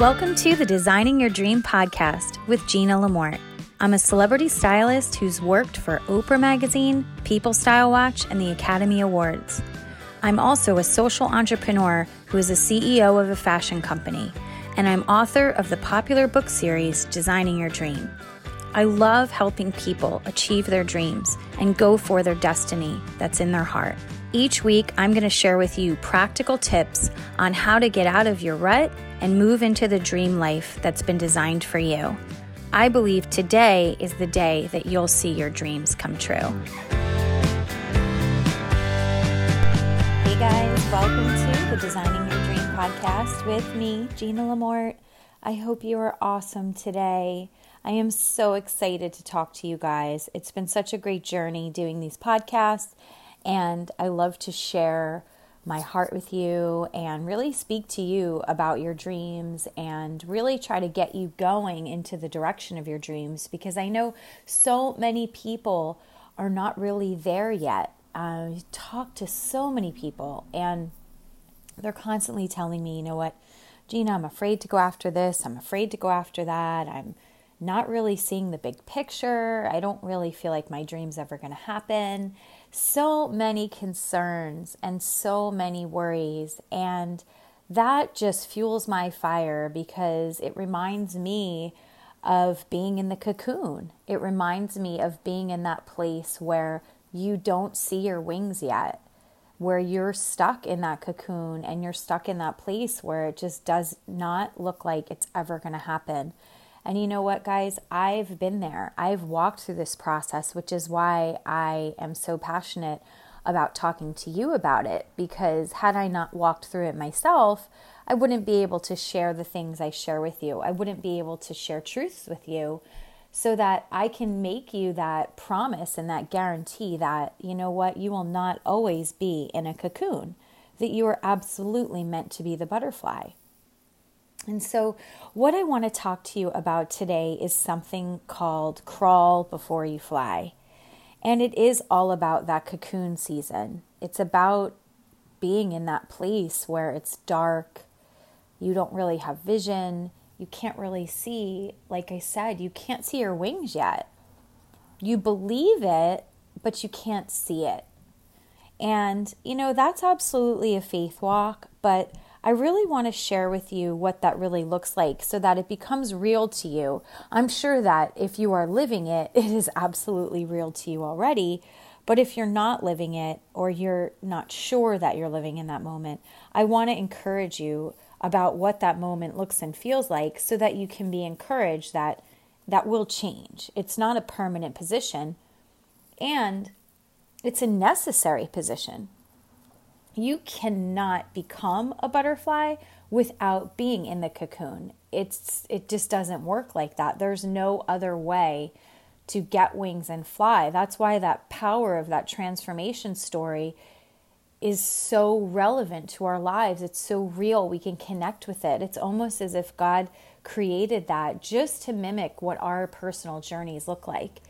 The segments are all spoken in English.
Welcome to the Designing Your Dream podcast with Gina Lamort. I'm a celebrity stylist who's worked for Oprah Magazine, People Style Watch, and the Academy Awards. I'm also a social entrepreneur who is a CEO of a fashion company, and I'm author of the popular book series Designing Your Dream. I love helping people achieve their dreams and go for their destiny that's in their heart. Each week, I'm going to share with you practical tips on how to get out of your rut and move into the dream life that's been designed for you. I believe today is the day that you'll see your dreams come true. Hey guys, welcome to the Designing Your Dream podcast with me, Gina Lamort. I hope you are awesome today. I am so excited to talk to you guys. It's been such a great journey doing these podcasts and I love to share my heart with you and really speak to you about your dreams and really try to get you going into the direction of your dreams because I know so many people are not really there yet. I talk to so many people and they're constantly telling me, you know what, Gina, I'm afraid to go after this, I'm afraid to go after that, I'm not really seeing the big picture, I don't really feel like my dream's ever going to happen so many concerns and so many worries. And that just fuels my fire because it reminds me of being in the cocoon. It reminds me of being in that place where you don't see your wings yet, where you're stuck in that cocoon and you're stuck in that place where it just does not look like it's ever going to happen. And you know what, guys? I've been there. I've walked through this process, which is why I am so passionate about talking to you about it. Because had I not walked through it myself, I wouldn't be able to share the things I share with you. I wouldn't be able to share truths with you so that I can make you that promise and that guarantee that, you know what, you will not always be in a cocoon, that you are absolutely meant to be the butterfly. And so, what I want to talk to you about today is something called crawl before you fly. And it is all about that cocoon season. It's about being in that place where it's dark, you don't really have vision, you can't really see. Like I said, you can't see your wings yet. You believe it, but you can't see it. And, you know, that's absolutely a faith walk, but I really want to share with you what that really looks like so that it becomes real to you. I'm sure that if you are living it, it is absolutely real to you already. But if you're not living it or you're not sure that you're living in that moment, I want to encourage you about what that moment looks and feels like so that you can be encouraged that that will change. It's not a permanent position and it's a necessary position you cannot become a butterfly without being in the cocoon. It's it just doesn't work like that. There's no other way to get wings and fly. That's why that power of that transformation story is so relevant to our lives. It's so real. We can connect with it. It's almost as if God created that just to mimic what our personal journeys look like.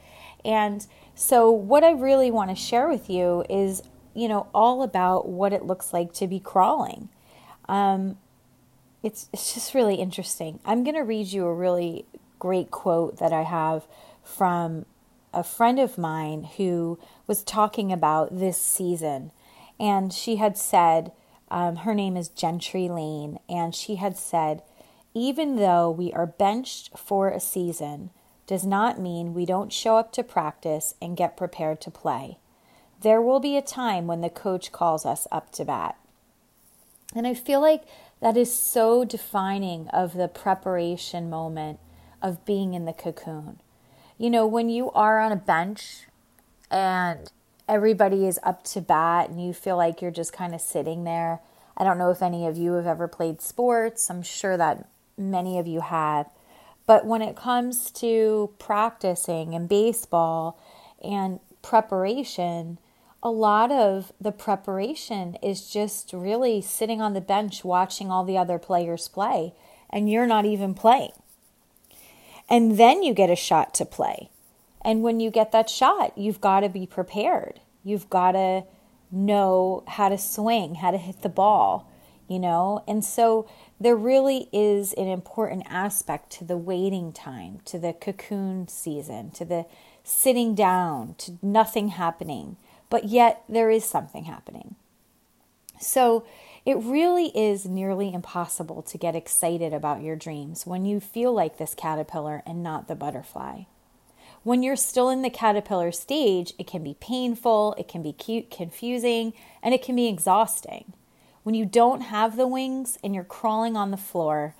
And so, what I really want to share with you is you know, all about what it looks like to be crawling. Um, it's it's just really interesting. I'm going to read you a really great quote that I have from a friend of mine who was talking about this season, and she had said, um, her name is Gentry Lane, and she had said, even though we are benched for a season, does not mean we don't show up to practice and get prepared to play. There will be a time when the coach calls us up to bat. And I feel like that is so defining of the preparation moment of being in the cocoon. You know, when you are on a bench and everybody is up to bat and you feel like you're just kind of sitting there. I don't know if any of you have ever played sports. I'm sure that many of you have. But when it comes to practicing and baseball and preparation, a lot of the preparation is just really sitting on the bench watching all the other players play, and you're not even playing. And then you get a shot to play. And when you get that shot, you've got to be prepared. You've got to know how to swing, how to hit the ball. you know? And so there really is an important aspect to the waiting time, to the cocoon season, to the sitting down, to nothing happening, but yet there is something happening. So it really is nearly impossible to get excited about your dreams when you feel like this caterpillar and not the butterfly. When you're still in the caterpillar stage, it can be painful, it can be cute, confusing, and it can be exhausting. When you don't have the wings and you're crawling on the floor,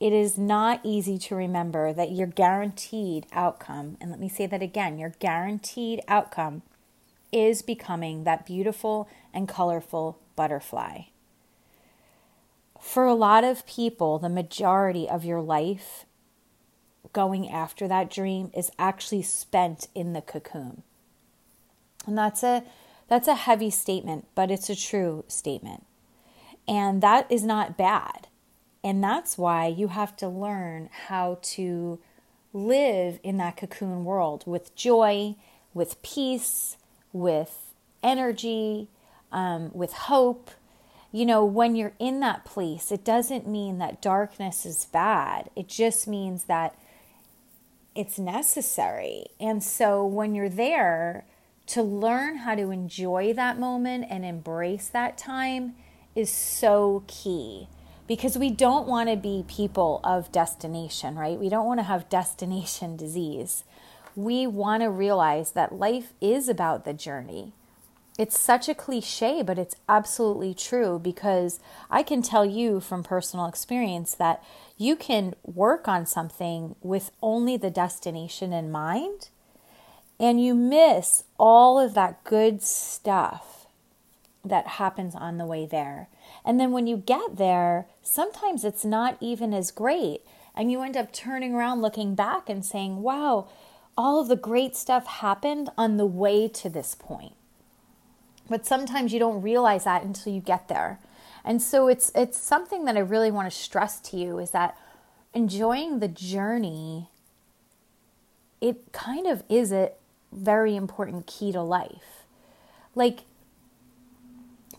it is not easy to remember that your guaranteed outcome, and let me say that again your guaranteed outcome is becoming that beautiful and colorful butterfly. For a lot of people, the majority of your life going after that dream is actually spent in the cocoon. And that's a that's a heavy statement, but it's a true statement. And that is not bad. And that's why you have to learn how to live in that cocoon world with joy, with peace, with energy, um, with hope. You know, when you're in that place, it doesn't mean that darkness is bad. It just means that it's necessary. And so when you're there, to learn how to enjoy that moment and embrace that time is so key because we don't want to be people of destination, right? We don't want to have destination disease. We want to realize that life is about the journey. It's such a cliche, but it's absolutely true because I can tell you from personal experience that you can work on something with only the destination in mind and you miss all of that good stuff that happens on the way there. And then when you get there, sometimes it's not even as great. And you end up turning around looking back and saying, wow, all of the great stuff happened on the way to this point. But sometimes you don't realize that until you get there. And so it's it's something that I really want to stress to you is that enjoying the journey it kind of is a very important key to life. Like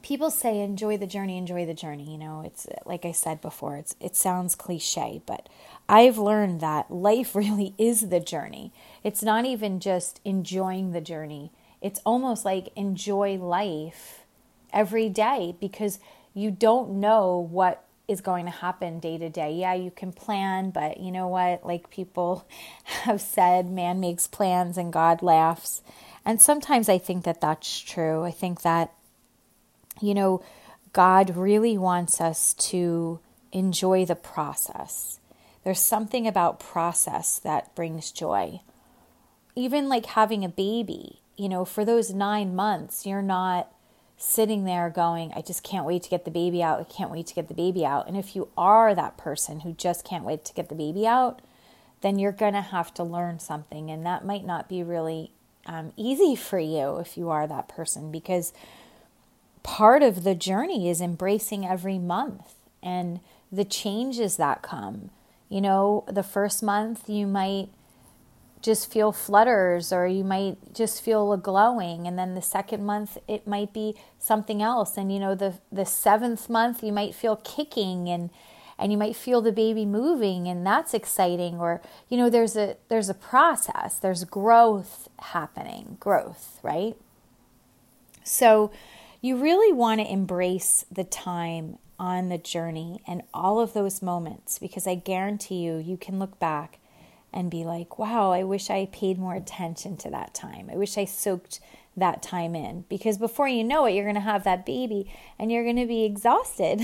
people say enjoy the journey enjoy the journey you know it's like i said before it's it sounds cliche but i've learned that life really is the journey it's not even just enjoying the journey it's almost like enjoy life every day because you don't know what is going to happen day to day. Yeah, you can plan, but you know what? Like people have said, man makes plans and God laughs. And sometimes I think that that's true. I think that you know, God really wants us to enjoy the process. There's something about process that brings joy. Even like having a baby, you know, for those nine months, you're not sitting there going, I just can't wait to get the baby out. I can't wait to get the baby out. And if you are that person who just can't wait to get the baby out, then you're going to have to learn something. And that might not be really um, easy for you if you are that person because part of the journey is embracing every month and the changes that come. You know, the first month you might just feel flutters or you might just feel a glowing and then the second month it might be something else. And you know the the seventh month you might feel kicking and and you might feel the baby moving and that's exciting. Or you know there's a there's a process. There's growth happening growth right? So you really want to embrace the time on the journey and all of those moments because I guarantee you, you can look back and be like, wow, I wish I paid more attention to that time. I wish I soaked that time in because before you know it, you're going to have that baby and you're going to be exhausted.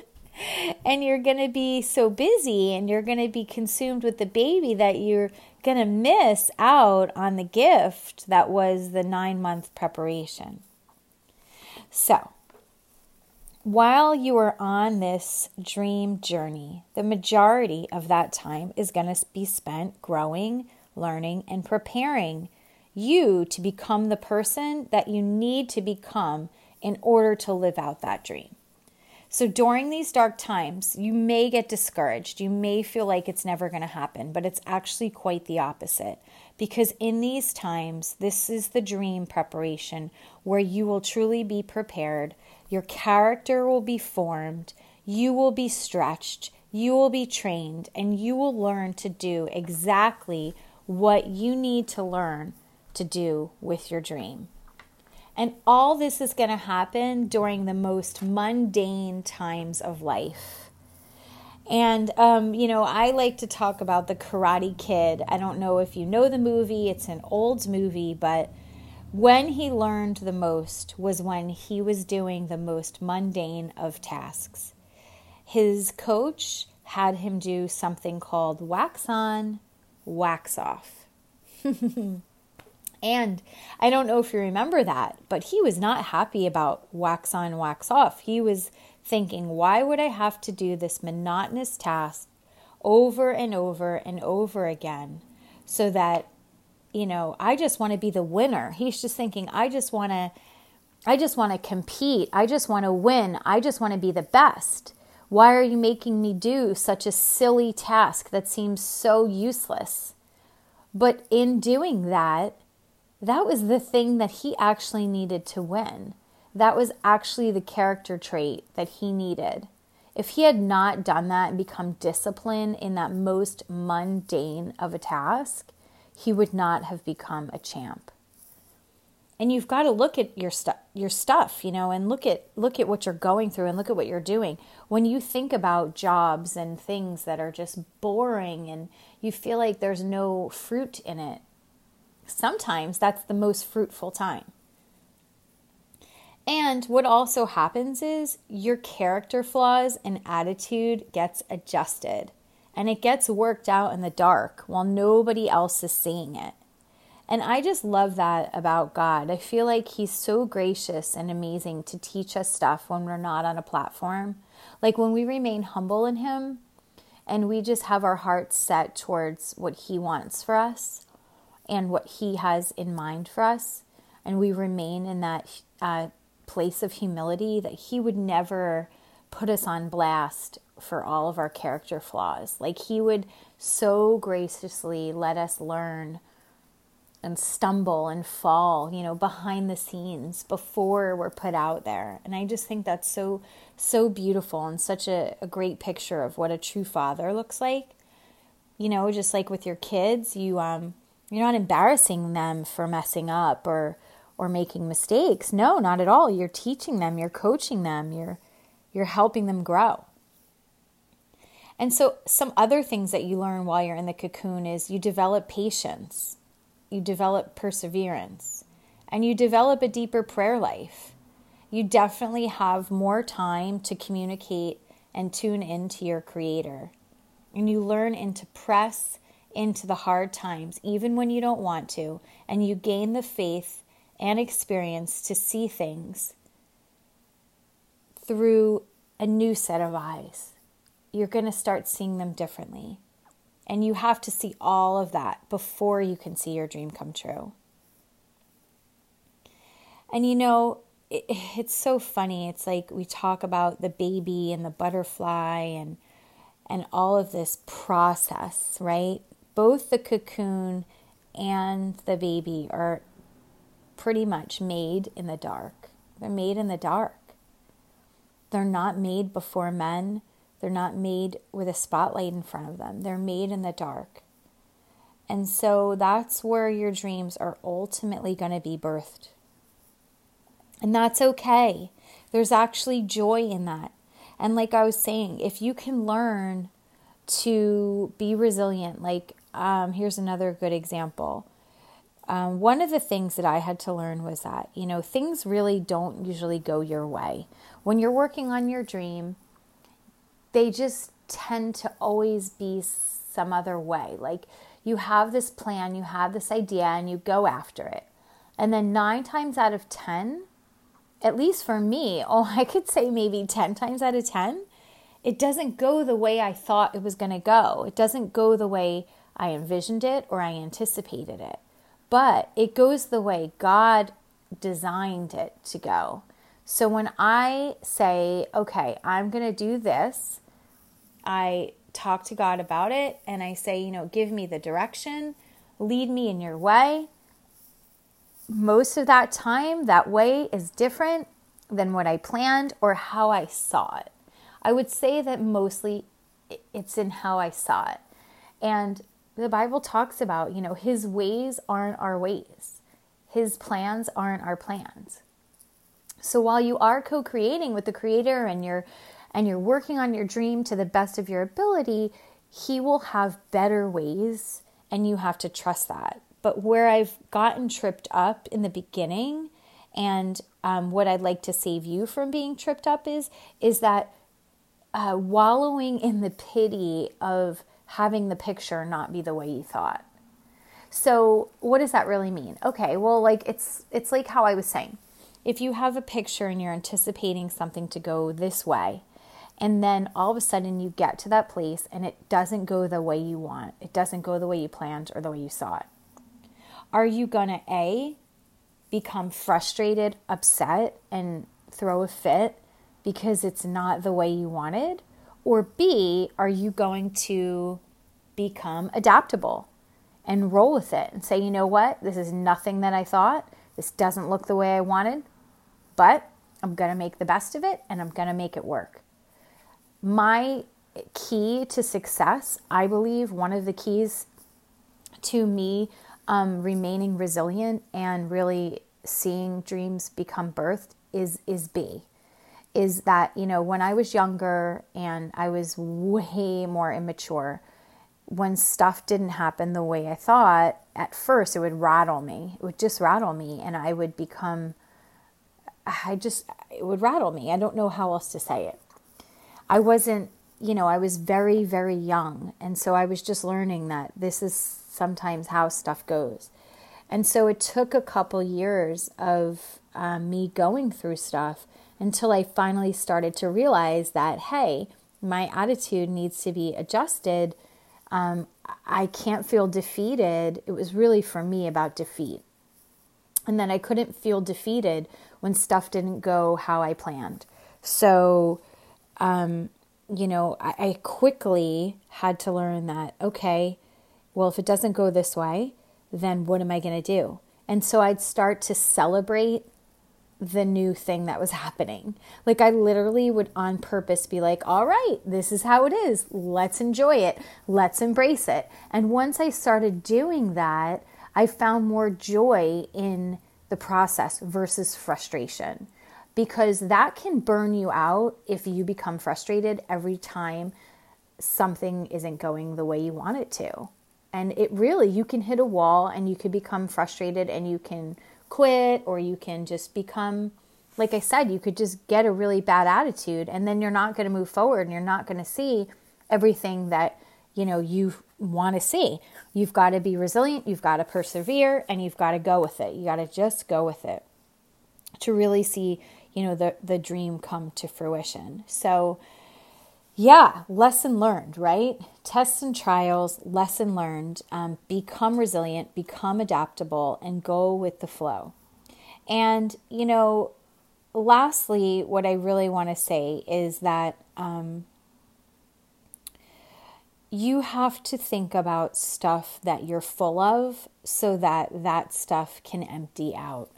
and you're going to be so busy and you're going to be consumed with the baby that you're going to miss out on the gift that was the nine month preparation. So, while you are on this dream journey, the majority of that time is going to be spent growing, learning, and preparing you to become the person that you need to become in order to live out that dream. So during these dark times, you may get discouraged. You may feel like it's never going to happen, but it's actually quite the opposite. Because in these times, this is the dream preparation where you will truly be prepared. Your character will be formed. You will be stretched. You will be trained, and you will learn to do exactly what you need to learn to do with your dream. And all this is going to happen during the most mundane times of life. And, um, you know, I like to talk about the Karate Kid. I don't know if you know the movie, it's an old movie, but when he learned the most was when he was doing the most mundane of tasks. His coach had him do something called wax on, wax off. And I don't know if you remember that, but he was not happy about wax on, wax off. He was thinking, why would I have to do this monotonous task over and over and over again so that, you know, I just want to be the winner? He's just thinking, I just want to. I just want to compete. I just want to win. I just want to be the best. Why are you making me do such a silly task that seems so useless? But in doing that, that was the thing that he actually needed to win. That was actually the character trait that he needed. If he had not done that and become disciplined in that most mundane of a task, he would not have become a champ. And you've got to look at your stuff, your stuff, you know, and look at look at what you're going through and look at what you're doing. When you think about jobs and things that are just boring and you feel like there's no fruit in it, sometimes that's the most fruitful time. And what also happens is your character flaws and attitude gets adjusted and it gets worked out in the dark while nobody else is seeing it. And I just love that about God. I feel like He's so gracious and amazing to teach us stuff when we're not on a platform. Like when we remain humble in Him and we just have our hearts set towards what He wants for us, and what He has in mind for us, and we remain in that uh, place of humility, that He would never put us on blast for all of our character flaws. Like He would so graciously let us learn and stumble and fall, you know, behind the scenes before we're put out there. And I just think that's so, so beautiful and such a, a great picture of what a true father looks like. You know, just like with your kids, you, um, you're not embarrassing them for messing up or or making mistakes. No, not at all. You're teaching them, you're coaching them, you're you're helping them grow. And so some other things that you learn while you're in the cocoon is you develop patience, you develop perseverance, and you develop a deeper prayer life. You definitely have more time to communicate and tune into your creator. And you learn into press into the hard times, even when you don't want to, and you gain the faith and experience to see things through a new set of eyes. You're going to start seeing them differently. And you have to see all of that before you can see your dream come true. And you know, it, it's so funny. It's like we talk about the baby and the butterfly and and all of this process, right? Both the cocoon and the baby are pretty much made in the dark. They're made in the dark. They're not made before men. They're not made with a spotlight in front of them. They're made in the dark. And so that's where your dreams are ultimately going to be birthed. And that's okay. There's actually joy in that. And like I was saying, if you can learn to be resilient, like um, here's another good example. Um, one of the things that I had to learn was that, you know, things really don't usually go your way. When you're working on your dream, they just tend to always be some other way. Like you have this plan, you have this idea, and you go after it. And then nine times out of 10, at least for me, oh, I could say maybe 10 times out of 10, it doesn't go the way I thought it was going to go. It doesn't go the way I envisioned it or I anticipated it. But it goes the way God designed it to go. So when I say, okay, I'm going to do this, I talk to God about it and I say, you know, give me the direction, lead me in your way. Most of that time, that way is different than what I planned or how I saw it. I would say that mostly it's in how I saw it. And the Bible talks about, you know, his ways aren't our ways. His plans aren't our plans. So while you are co-creating with the creator and you're and you're working on your dream to the best of your ability, he will have better ways and you have to trust that. But where I've gotten tripped up in the beginning and um, what I'd like to save you from being tripped up is is that uh, wallowing in the pity of having the picture not be the way you thought. So, what does that really mean? Okay, well, like it's it's like how I was saying. If you have a picture and you're anticipating something to go this way, and then all of a sudden you get to that place and it doesn't go the way you want, it doesn't go the way you planned or the way you saw it. Are you going to A, become frustrated, upset, and throw a fit because it's not the way you wanted? Or B, are you going to become adaptable and roll with it and say, you know what, this is nothing that I thought. This doesn't look the way I wanted, but I'm going to make the best of it and I'm going to make it work. My key to success, I believe, one of the keys to me um, remaining resilient and really seeing dreams become birthed is is B is that, you know, when I was younger and I was way more immature, when stuff didn't happen the way I thought, at first it would rattle me. It would just rattle me and I would become I just it would rattle me. I don't know how else to say it. I wasn't, you know, I was very very young and so I was just learning that this is sometimes how stuff goes. And so it took a couple years of um, me going through stuff until I finally started to realize that, hey, my attitude needs to be adjusted. Um, I can't feel defeated. It was really for me about defeat. And then I couldn't feel defeated when stuff didn't go how I planned. So, um, you know, I, I quickly had to learn that, okay, well, if it doesn't go this way, then what am I going to do? And so I'd start to celebrate the new thing that was happening. Like I literally would on purpose be like, all right, this is how it is. Let's enjoy it. Let's embrace it. And once I started doing that, I found more joy in the process versus frustration because that can burn you out if you become frustrated every time something isn't going the way you want it to. And it really, you can hit a wall and you can become frustrated and you can quit or you can just become like I said, you could just get a really bad attitude and then you're not going to move forward and you're not going to see everything that, you know, you want to see. You've got to be resilient, you've got to persevere and you've got to go with it. You got to just go with it to really see, you know, the the dream come to fruition. So yeah, lesson learned, right? Tests and trials, lesson learned. Um, become resilient, become adaptable, and go with the flow. And, you know, lastly, what I really want to say is that um, you have to think about stuff that you're full of so that that stuff can empty out.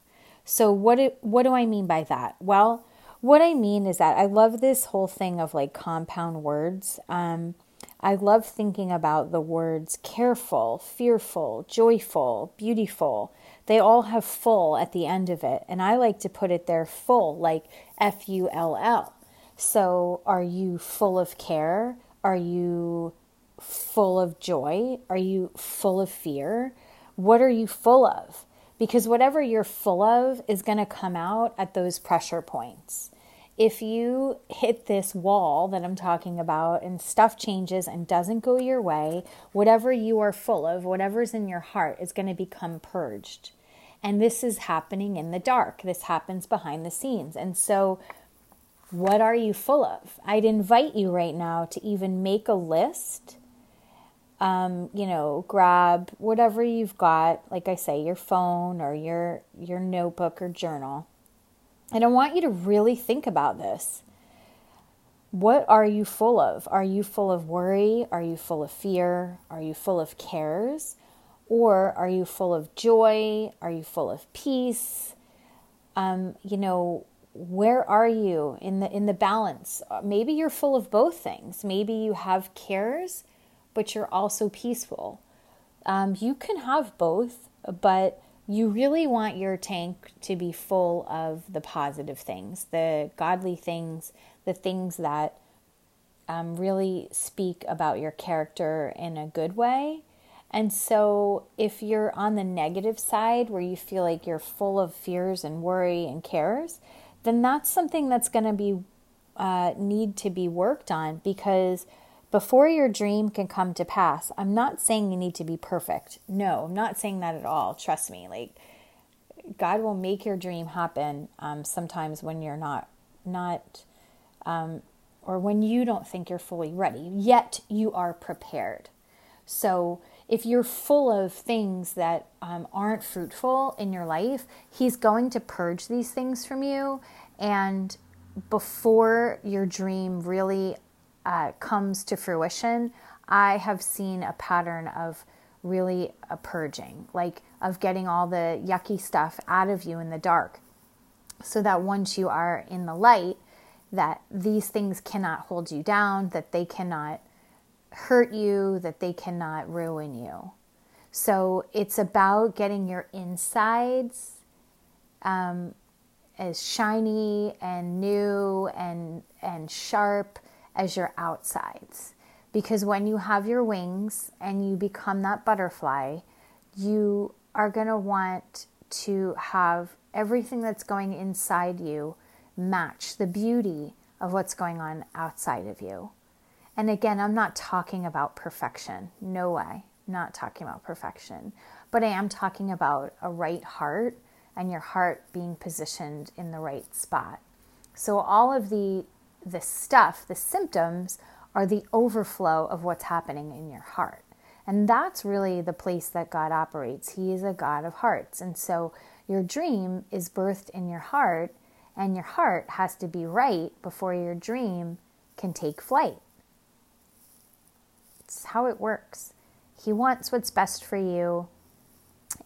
So, what do, what do I mean by that? Well, what I mean is that I love this whole thing of like compound words. Um, I love thinking about the words careful, fearful, joyful, beautiful. They all have full at the end of it. And I like to put it there full, like F U L L. So are you full of care? Are you full of joy? Are you full of fear? What are you full of? Because whatever you're full of is going to come out at those pressure points. If you hit this wall that I'm talking about and stuff changes and doesn't go your way, whatever you are full of, whatever's in your heart is going to become purged. And this is happening in the dark. This happens behind the scenes. And so, what are you full of? I'd invite you right now to even make a list um, you know, grab whatever you've got, like I say, your phone or your your notebook or journal, And I want you to really think about this. What are you full of? Are you full of worry? Are you full of fear? Are you full of cares? Or are you full of joy? Are you full of peace? Um, you know, where are you in the in the balance? Maybe you're full of both things. Maybe you have cares, but you're also peaceful. Um, you can have both, but you really want your tank to be full of the positive things, the godly things, the things that um, really speak about your character in a good way. And so, if you're on the negative side where you feel like you're full of fears and worry and cares, then that's something that's going to be uh, need to be worked on because before your dream can come to pass, I'm not saying you need to be perfect. No, I'm not saying that at all. Trust me. Like God will make your dream happen um, sometimes when you're not not um, or when you don't think you're fully ready. Yet you are prepared. So if you're full of things that um, aren't fruitful in your life, He's going to purge these things from you. And before your dream really uh, comes to fruition, I have seen a pattern of really a purging, like of getting all the yucky stuff out of you in the dark, so that once you are in the light, that these things cannot hold you down, that they cannot hurt you, that they cannot ruin you. So it's about getting your insides um, as shiny and new and and sharp as your outsides. Because when you have your wings and you become that butterfly, you are going to want to have everything that's going inside you match the beauty of what's going on outside of you. And again, I'm not talking about perfection. No way. Not talking about perfection. But I am talking about a right heart and your heart being positioned in the right spot. So all of the the stuff, the symptoms are the overflow of what's happening in your heart. And that's really the place that God operates. He is a God of hearts. And so your dream is birthed in your heart, and your heart has to be right before your dream can take flight. It's how it works. He wants what's best for you,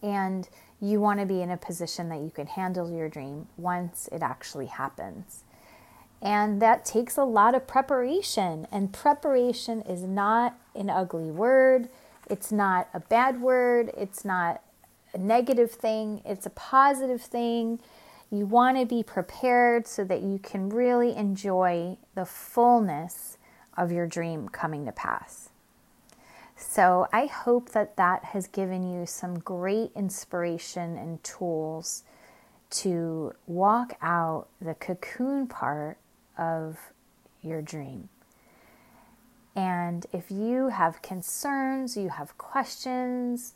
and you want to be in a position that you can handle your dream once it actually happens. And that takes a lot of preparation. And preparation is not an ugly word, it's not a bad word, it's not a negative thing, it's a positive thing. You want to be prepared so that you can really enjoy the fullness of your dream coming to pass. So, I hope that that has given you some great inspiration and tools to walk out the cocoon part of your dream. And if you have concerns, you have questions,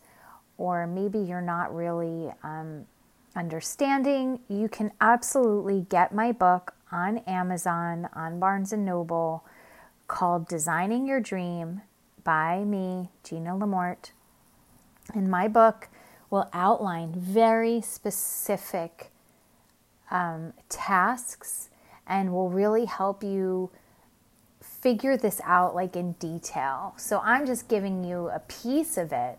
or maybe you're not really um, understanding, you can absolutely get my book on Amazon, on Barnes and Noble, called Designing Your Dream by me, Gina Lamort. And my book will outline very specific um, tasks and will really help you figure this out like in detail. So I'm just giving you a piece of it,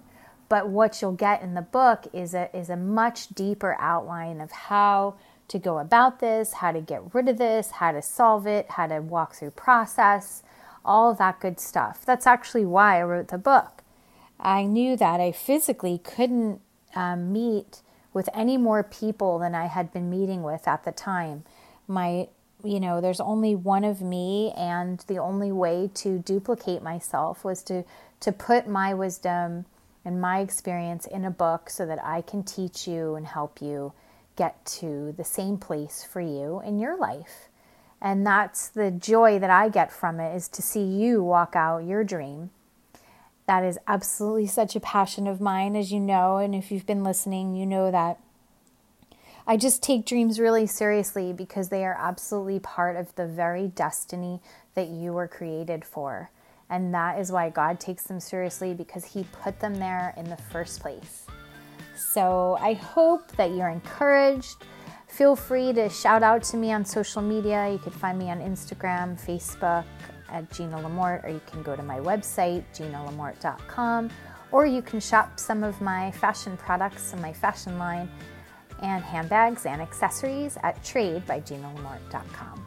but what you'll get in the book is a is a much deeper outline of how to go about this, how to get rid of this, how to solve it, how to walk through process, all that good stuff. That's actually why I wrote the book. I knew that I physically couldn't um, meet with any more people than I had been meeting with at the time. My you know, there's only one of me, and the only way to duplicate myself was to to put my wisdom and my experience in a book so that I can teach you and help you get to the same place for you in your life. And that's the joy that I get from it is to see you walk out your dream. That is absolutely such a passion of mine, as you know. And if you've been listening, you know that I just take dreams really seriously because they are absolutely part of the very destiny that you were created for. And that is why God takes them seriously because He put them there in the first place. So I hope that you're encouraged. Feel free to shout out to me on social media. You can find me on Instagram, Facebook at Gina Lamort, or you can go to my website, ginalamort.com, or you can shop some of my fashion products in my fashion line and handbags and accessories at tradebyGinaLamort.com.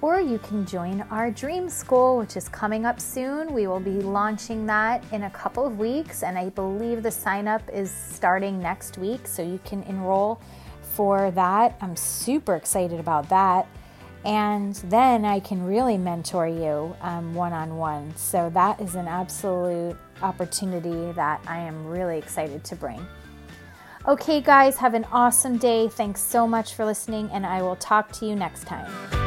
Or you can join our Dream School, which is coming up soon. We will be launching that in a couple of weeks, and I believe the sign up is starting next week, so you can enroll for that. I'm super excited about that. And then I can really mentor you one on one. So that is an absolute opportunity that I am really excited to bring. Okay, guys, have an awesome day. Thanks so much for listening, and I will talk to you next time.